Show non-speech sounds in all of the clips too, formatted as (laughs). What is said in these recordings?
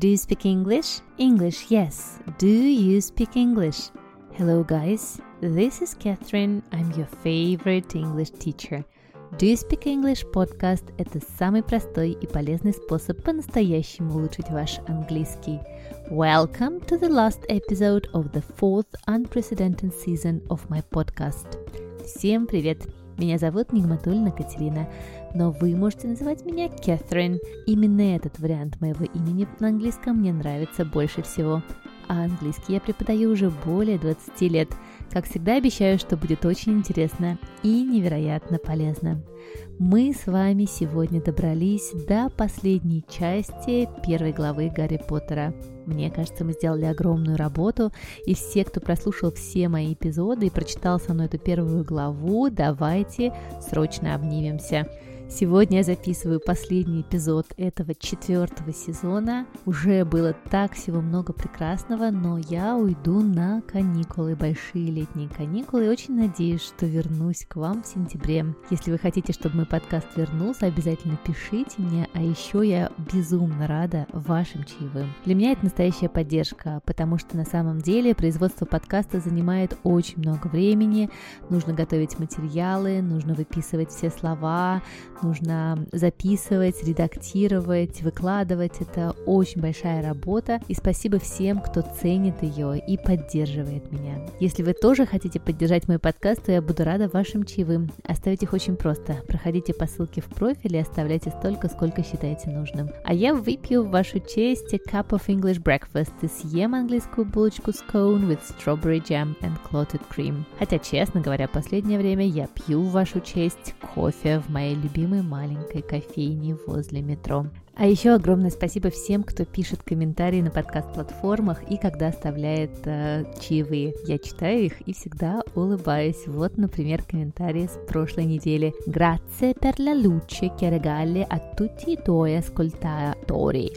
Do you speak English? English, yes. Do you speak English? Hello, guys. This is Catherine. I'm your favorite English teacher. Do you speak English podcast – это самый простой и полезный способ по-настоящему улучшить ваш английский. Welcome to the last episode of the fourth unprecedented season of my podcast. Всем привет! Меня зовут Нигматульна Катерина, Но вы можете называть меня Кэтрин. Именно этот вариант моего имени на английском мне нравится больше всего. А английский я преподаю уже более 20 лет. Как всегда обещаю, что будет очень интересно и невероятно полезно. Мы с вами сегодня добрались до последней части первой главы Гарри Поттера. Мне кажется, мы сделали огромную работу, и все, кто прослушал все мои эпизоды и прочитал со мной эту первую главу, давайте срочно обнимемся. Сегодня я записываю последний эпизод этого четвертого сезона. Уже было так всего много прекрасного, но я уйду на каникулы, большие летние каникулы, и очень надеюсь, что вернусь к вам в сентябре. Если вы хотите, чтобы мой подкаст вернулся, обязательно пишите мне, а еще я безумно рада вашим чаевым. Для меня это настоящая поддержка, потому что на самом деле производство подкаста занимает очень много времени, нужно готовить материалы, нужно выписывать все слова, нужно записывать, редактировать, выкладывать. Это очень большая работа, и спасибо всем, кто ценит ее и поддерживает меня. Если вы тоже хотите поддержать мой подкаст, то я буду рада вашим чаевым. Оставить их очень просто. Проходите по ссылке в профиле и оставляйте столько, сколько считаете нужным. А я выпью в вашу честь cup of English breakfast и съем английскую булочку с cone with strawberry jam and clotted cream. Хотя, честно говоря, последнее время я пью в вашу честь кофе в моей любимой любимой маленькой кофейни возле метро. А еще огромное спасибо всем, кто пишет комментарии на подкаст-платформах и когда оставляет э, чаевые. Я читаю их и всегда улыбаюсь. Вот, например, комментарий с прошлой недели. Grazie per la luce che regali a tutti i tuoi ascoltatori.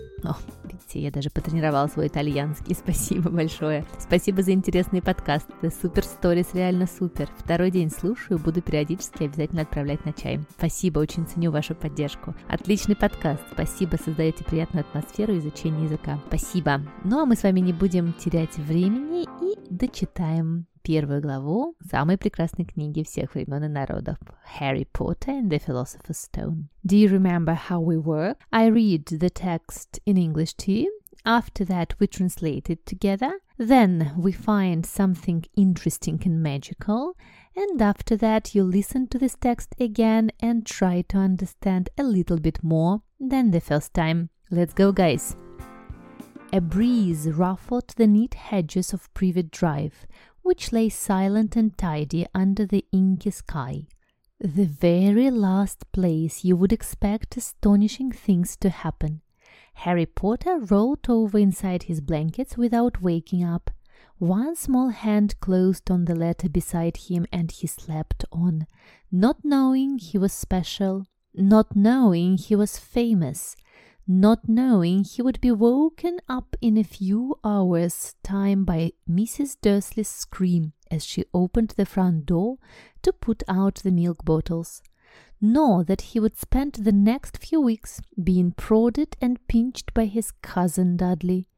Видите, я даже потренировала свой итальянский. (laughs) Спасибо большое. Спасибо за интересные подкасты. Супер сторис, реально супер. Второй день слушаю, буду периодически обязательно отправлять на чай. Спасибо, очень ценю вашу поддержку. Отличный подкаст. Спасибо, создаете приятную атмосферу изучения языка. Спасибо. Ну а мы с вами не будем терять времени и дочитаем первую главу самой прекрасной книги всех времен и народов «Harry Potter and the Philosopher's Stone». Do you remember how we work? I read the text in English to you. After that, we translate it together. Then we find something interesting and magical. And after that, you listen to this text again and try to understand a little bit more than the first time. Let's go, guys! A breeze ruffled the neat hedges of Privet Drive, which lay silent and tidy under the inky sky. The very last place you would expect astonishing things to happen. Harry Potter rolled over inside his blankets without waking up. One small hand closed on the letter beside him and he slept on, not knowing he was special, not knowing he was famous, not knowing he would be woken up in a few hours' time by Mrs. Dursley's scream as she opened the front door to put out the milk bottles, nor that he would spend the next few weeks being prodded and pinched by his cousin Dudley.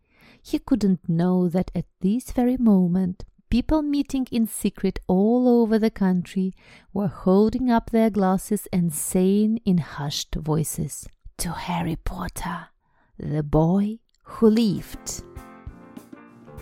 He couldn't know that at this very moment people meeting in secret all over the country were holding up their glasses and saying in hushed voices, to Harry Potter, the boy who lived.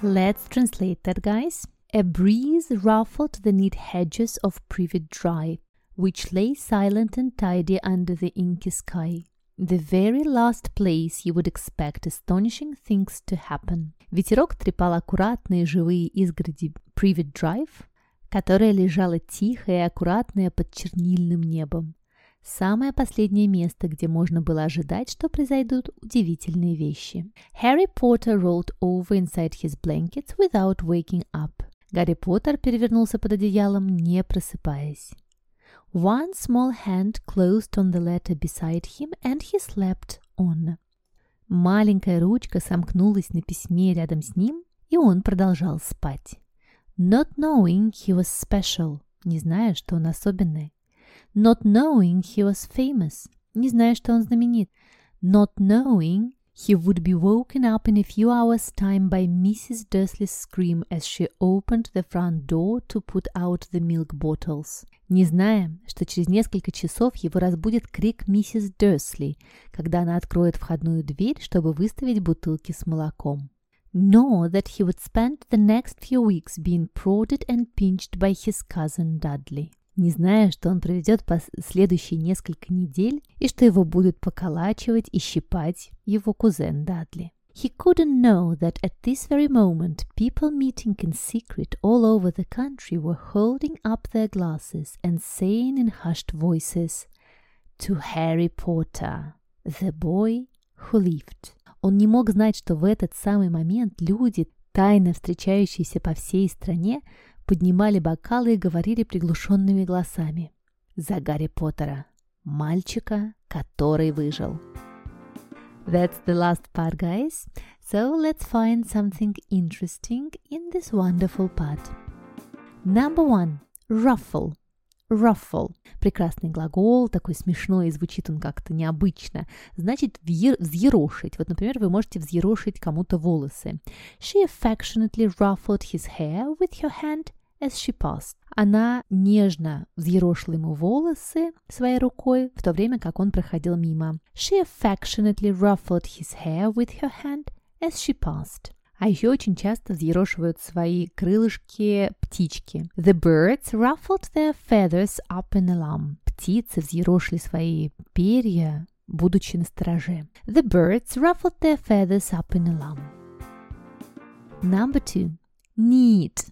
Let's translate that, guys. A breeze ruffled the neat hedges of Privet Drive, which lay silent and tidy under the inky sky. The very last place you would expect astonishing things to happen. Ветерок трепал аккуратные живые изгороди Privet Drive, которая лежала тихая и аккуратная под чернильным небом. Самое последнее место, где можно было ожидать, что произойдут удивительные вещи. Harry Potter rolled over inside his blankets without waking up. Гарри Поттер перевернулся под одеялом, не просыпаясь. One small hand closed on the letter beside him, and he slept on. Маленькая ручка сомкнулась на письме рядом с ним, и он продолжал спать. Not knowing he was special, не зная, что он особенный not knowing he was famous, не зная, что он знаменит, not knowing he would be woken up in a few hours' time by Mrs. Dursley's scream as she opened the front door to put out the milk bottles. Не зная, что через несколько часов его разбудит крик миссис Дерсли, когда она откроет входную дверь, чтобы выставить бутылки с молоком. Nor that he would spend the next few weeks being prodded and pinched by his cousin Dudley Не зная, что он проведет следующие несколько недель и что его будут поколачивать и щипать его кузен Дадли. He couldn't know that at this very moment people meeting in secret all over the country were holding up their glasses and saying in hushed voices, To Harry Potter, the boy who lived. Он не мог знать, что в этот самый момент люди, тайно встречающиеся по всей стране, поднимали бокалы и говорили приглушенными голосами. За Гарри Поттера, мальчика, который выжил. That's the last part, guys. So let's find something interesting in this wonderful part. Number one, ruffle. Ruffle. Прекрасный глагол, такой смешной, и звучит он как-то необычно. Значит, взъерошить. Вот, например, вы можете взъерошить кому-то волосы. She affectionately ruffled his hair with her hand as she passed. Она нежно взъерошила ему волосы своей рукой, в то время как он проходил мимо. She affectionately ruffled his hair with her hand as she passed. А еще очень часто взъерошивают свои крылышки птички. The birds ruffled their feathers up in alarm. Птицы взъерошили свои перья, будучи на стороже. The birds ruffled their feathers up in alarm. Number two. Neat.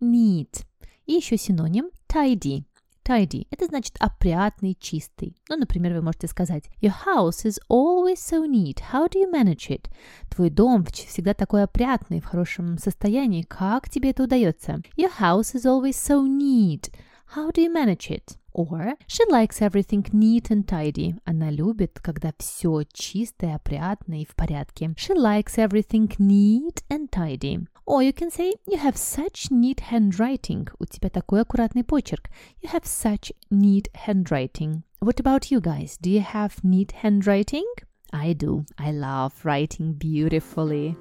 Neat. И еще синоним tidy. Tidy – это значит опрятный, чистый. Ну, например, вы можете сказать Your house is always so neat. How do you manage it? Твой дом всегда такой опрятный, в хорошем состоянии. Как тебе это удается? Your house is always so neat. How do you manage it? Or she likes everything neat and tidy. Она любит, когда все чисто и опрятно и в порядке. She likes everything neat and tidy. Or you can say, you have such neat handwriting. У тебя такой аккуратный почерк. You have such neat handwriting. What about you guys? Do you have neat handwriting? I do. I love writing beautifully.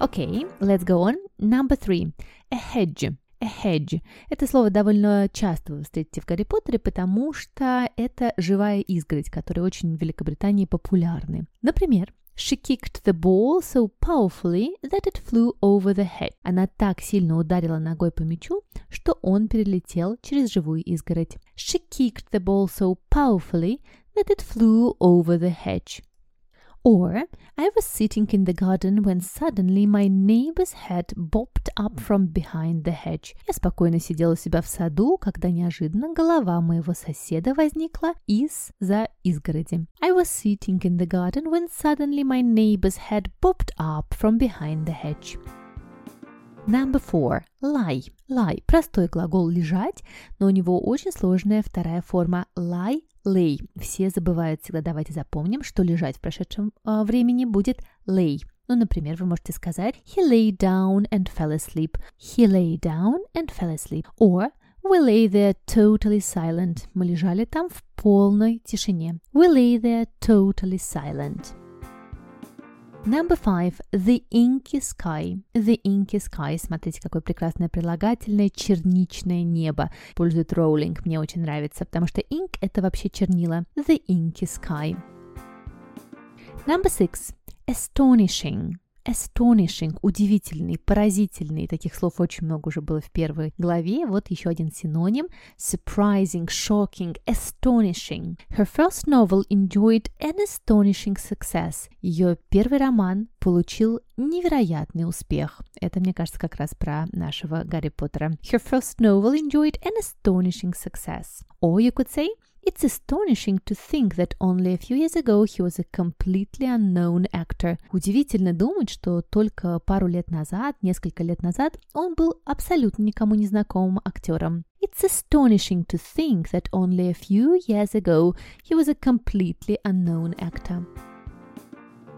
Okay, let's go on. Number three. A hedge. A hedge. Это слово довольно часто вы встретите в Гарри Поттере, потому что это живая изгородь, которая очень в Великобритании популярны. Например, She kicked the ball so powerfully that it flew over the hedge. Она так сильно ударила ногой по мячу, что он перелетел через живую изгородь. She kicked the ball so powerfully that it flew over the hedge. Or, I was sitting in the garden when suddenly my neighbor's head bobbed up from behind the hedge. Я спокойно сидела у себя в саду, когда неожиданно голова моего соседа возникла из-за изгороди. I was sitting in the garden when suddenly my neighbor's head bobbed up from behind the hedge. Number four. Lie. Lie. Простой глагол лежать, но у него очень сложная вторая форма lie lay. Все забывают всегда. Давайте запомним, что лежать в прошедшем э, времени будет lay. Ну, например, вы можете сказать He lay down and fell asleep. He lay down and fell asleep. Or We lay there totally silent. Мы лежали там в полной тишине. We lay there totally silent. Number five. The inky sky. The inky sky. Смотрите, какое прекрасное прилагательное. Черничное небо. Пользует Rowling. Мне очень нравится, потому что ink – это вообще чернила. The inky sky. Number six. Astonishing astonishing, удивительный, поразительный. Таких слов очень много уже было в первой главе. Вот еще один синоним. Surprising, shocking, astonishing. Her first novel enjoyed an astonishing success. Ее первый роман получил невероятный успех. Это, мне кажется, как раз про нашего Гарри Поттера. Her first novel enjoyed an astonishing success. Or you could say It's astonishing to think that only a few years ago he was a completely unknown actor. Удивительно думать, что только пару лет назад, несколько лет назад, он был абсолютно никому не знакомым актером. It's astonishing to think that only a few years ago he was a completely unknown actor.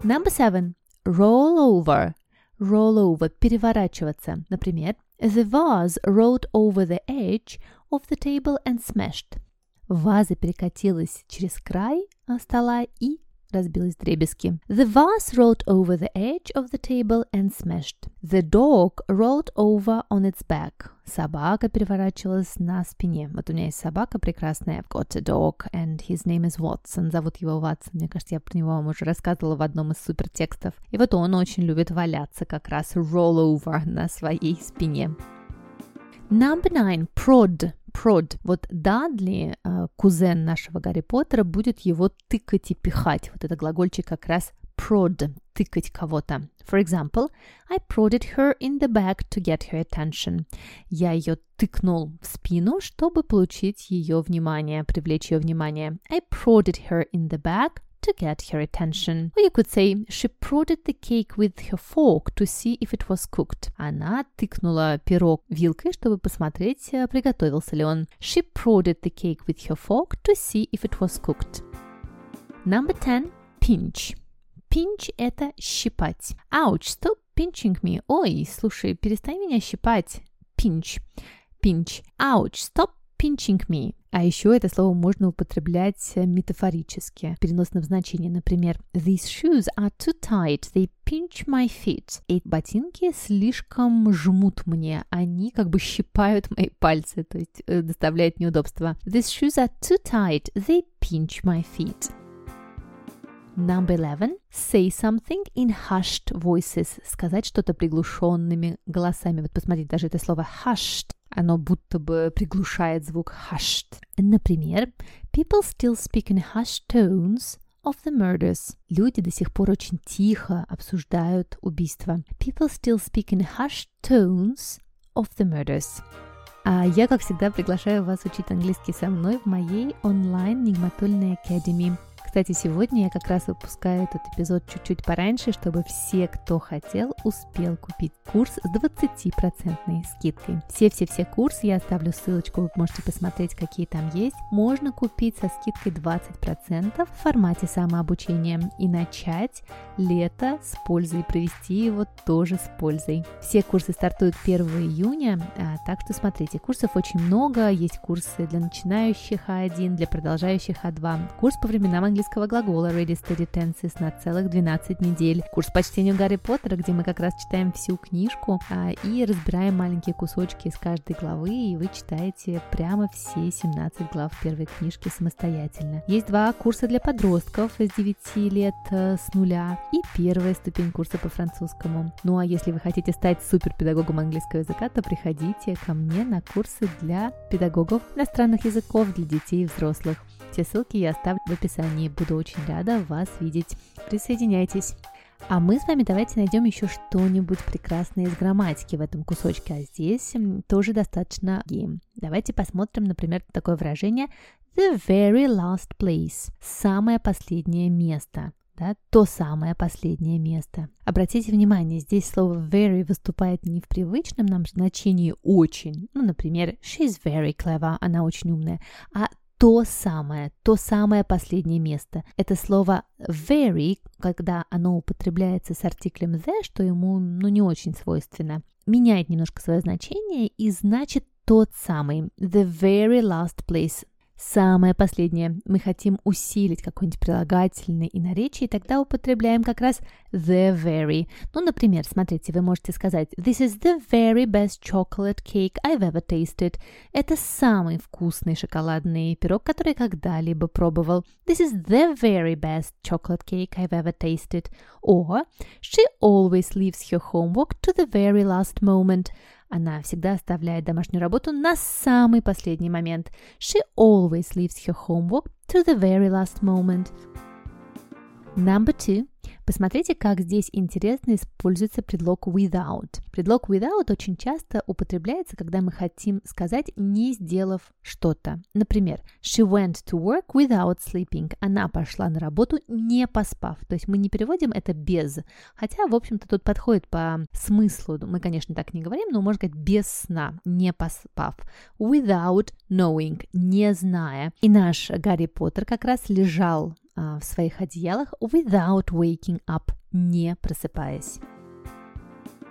Number seven. Roll over. Roll over. Переворачиваться. Например, The vase rolled over the edge of the table and smashed. Ваза перекатилась через край стола и разбилась в дребезги. The vase rolled over the edge of the table and smashed. The dog rolled over on its back. Собака переворачивалась на спине. Вот у меня есть собака прекрасная. I've got a dog, and his name is Watson. Зовут его Ватсон. Мне кажется, я про него вам уже рассказывала в одном из супертекстов. И вот он очень любит валяться как раз roll over на своей спине. Number nine. Prod. Prod. Вот Дадли, э, кузен нашего Гарри Поттера, будет его тыкать и пихать. Вот это глагольчик как раз prod, тыкать кого-то. For example, I prodded her in the back to get her attention. Я ее тыкнул в спину, чтобы получить ее внимание, привлечь ее внимание. I prodded her in the back to get her attention. Or you could say, she prodded the cake with her fork to see if it was cooked. Она тыкнула пирог вилкой, чтобы посмотреть, приготовился ли он. She prodded the cake with her fork to see if it was cooked. Number 10. Pinch. Pinch – это щипать. Ouch, stop pinching me. Ой, слушай, перестань меня щипать. Pinch. Pinch. Ouch, stop pinching me. А еще это слово можно употреблять метафорически, в переносном значении. Например, These shoes are too tight, they pinch my feet. Эти ботинки слишком жмут мне, они как бы щипают мои пальцы, то есть э, доставляют неудобства. These shoes are too tight, they pinch my feet. Number 11. Say something in hushed voices. Сказать что-то приглушенными голосами. Вот посмотрите, даже это слово hushed, оно будто бы приглушает звук hushed. Например, people still speak in hushed tones of the murders. Люди до сих пор очень тихо обсуждают убийства. People still speak in hushed tones of the murders. А я, как всегда, приглашаю вас учить английский со мной в моей онлайн-нигматульной академии – кстати, сегодня я как раз выпускаю этот эпизод чуть-чуть пораньше, чтобы все, кто хотел, успел купить курс с 20% скидкой. Все-все-все курсы, я оставлю ссылочку, вы можете посмотреть, какие там есть. Можно купить со скидкой 20% в формате самообучения и начать лето с пользой, провести его тоже с пользой. Все курсы стартуют 1 июня, а, так что смотрите, курсов очень много, есть курсы для начинающих А1, для продолжающих А2, курс по временам английского английского глагола Ready Steady Tenses на целых 12 недель, курс по чтению Гарри Поттера, где мы как раз читаем всю книжку а, и разбираем маленькие кусочки из каждой главы, и вы читаете прямо все 17 глав первой книжки самостоятельно. Есть два курса для подростков с 9 лет э, с нуля и первая ступень курса по французскому. Ну а если вы хотите стать суперпедагогом английского языка, то приходите ко мне на курсы для педагогов иностранных языков для детей и взрослых. Все ссылки я оставлю в описании. Буду очень рада вас видеть. Присоединяйтесь. А мы с вами давайте найдем еще что-нибудь прекрасное из грамматики в этом кусочке, а здесь тоже достаточно гейм. Давайте посмотрим, например, такое выражение the very last place, самое последнее место. Да, то самое последнее место. Обратите внимание, здесь слово very выступает не в привычном нам значении очень, ну, например, she's very clever, она очень умная, а то самое, то самое последнее место. Это слово very, когда оно употребляется с артиклем the, что ему ну, не очень свойственно, меняет немножко свое значение и значит тот самый, the very last place, Самое последнее. Мы хотим усилить какой-нибудь прилагательный и наречие, и тогда употребляем как раз the very. Ну, например, смотрите, вы можете сказать This is the very best chocolate cake I've ever tasted. Это самый вкусный шоколадный пирог, который я когда-либо пробовал. This is the very best chocolate cake I've ever tasted. Or She always leaves her homework to the very last moment. Она всегда оставляет домашнюю работу на самый последний момент. She always leaves her homework to the very last moment. Number two. Посмотрите, как здесь интересно используется предлог without. Предлог without очень часто употребляется, когда мы хотим сказать, не сделав что-то. Например, she went to work without sleeping. Она пошла на работу, не поспав. То есть мы не переводим это без. Хотя, в общем-то, тут подходит по смыслу. Мы, конечно, так не говорим, но можно сказать без сна, не поспав. Without knowing, не зная. И наш Гарри Поттер как раз лежал в своих одеялах without waking up, не просыпаясь.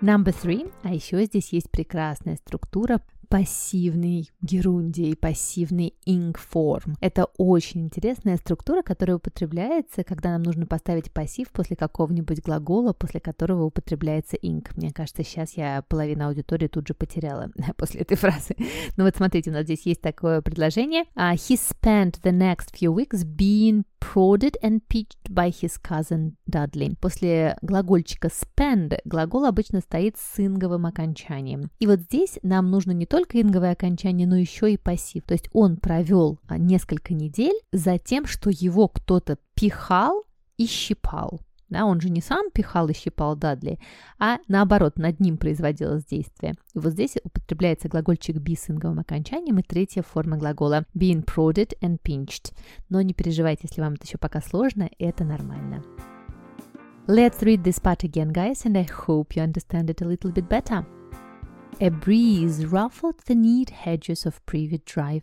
Number three. А еще здесь есть прекрасная структура пассивный герундий, пассивный ing form. Это очень интересная структура, которая употребляется, когда нам нужно поставить пассив после какого-нибудь глагола, после которого употребляется ing. Мне кажется, сейчас я половину аудитории тут же потеряла (laughs) после этой фразы. Ну вот смотрите, у нас здесь есть такое предложение. Uh, he spent the next few weeks being prodded and pitched by his cousin Dudley. После глагольчика spend глагол обычно стоит с инговым окончанием. И вот здесь нам нужно не только инговое окончание, но еще и пассив. То есть он провел а, несколько недель за тем, что его кто-то пихал и щипал. Да, он же не сам пихал и щипал Дадли, а наоборот, над ним производилось действие. И вот здесь употребляется глагольчик be с инговым окончанием и третья форма глагола being prodded and pinched. Но не переживайте, если вам это еще пока сложно, это нормально. Let's read this part again, guys, and I hope you understand it a little bit better. A breeze ruffled the neat hedges of Privet Drive,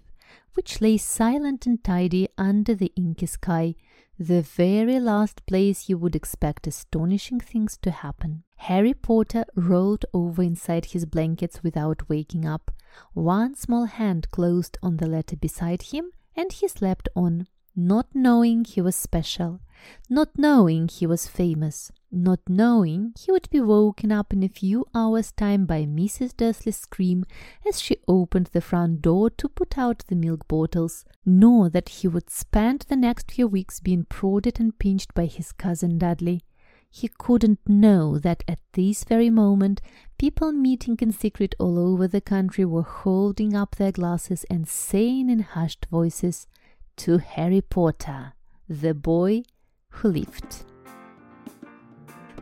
which lay silent and tidy under the inky sky, the very last place you would expect astonishing things to happen. Harry Potter rolled over inside his blankets without waking up. One small hand closed on the letter beside him, and he slept on, not knowing he was special, not knowing he was famous, not knowing he would be woken up in a few hours' time by Mrs. Dursley's scream as she opened the front door to put out the milk bottles, nor that he would spend the next few weeks being prodded and pinched by his cousin Dudley. He couldn't know that at this very moment people meeting in secret all over the country were holding up their glasses and saying in hushed voices, To Harry Potter, the boy who lived.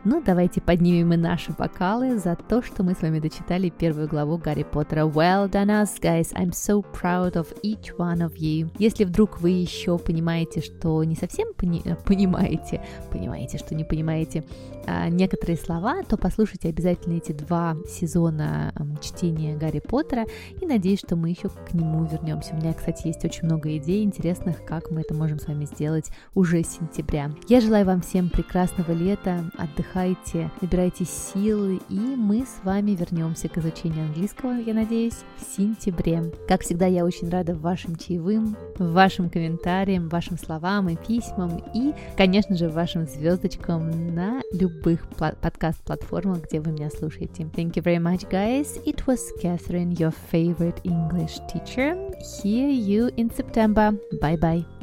Ну, давайте поднимем и наши бокалы за то, что мы с вами дочитали первую главу Гарри Поттера. Well done us, guys! I'm so proud of each one of you. Если вдруг вы еще понимаете, что не совсем пони- понимаете, понимаете, что не понимаете а, некоторые слова, то послушайте обязательно эти два сезона а, чтения Гарри Поттера и надеюсь, что мы еще к нему вернемся. У меня, кстати, есть очень много идей интересных, как мы это можем с вами сделать уже с сентября. Я желаю вам всем прекрасного лета, отдыхать отдыхайте, набирайте силы, и мы с вами вернемся к изучению английского, я надеюсь, в сентябре. Как всегда, я очень рада вашим чаевым, вашим комментариям, вашим словам и письмам, и, конечно же, вашим звездочкам на любых подкаст-платформах, где вы меня слушаете. Thank you very much, guys. It was Catherine, your favorite English teacher. Hear you in September. Bye-bye.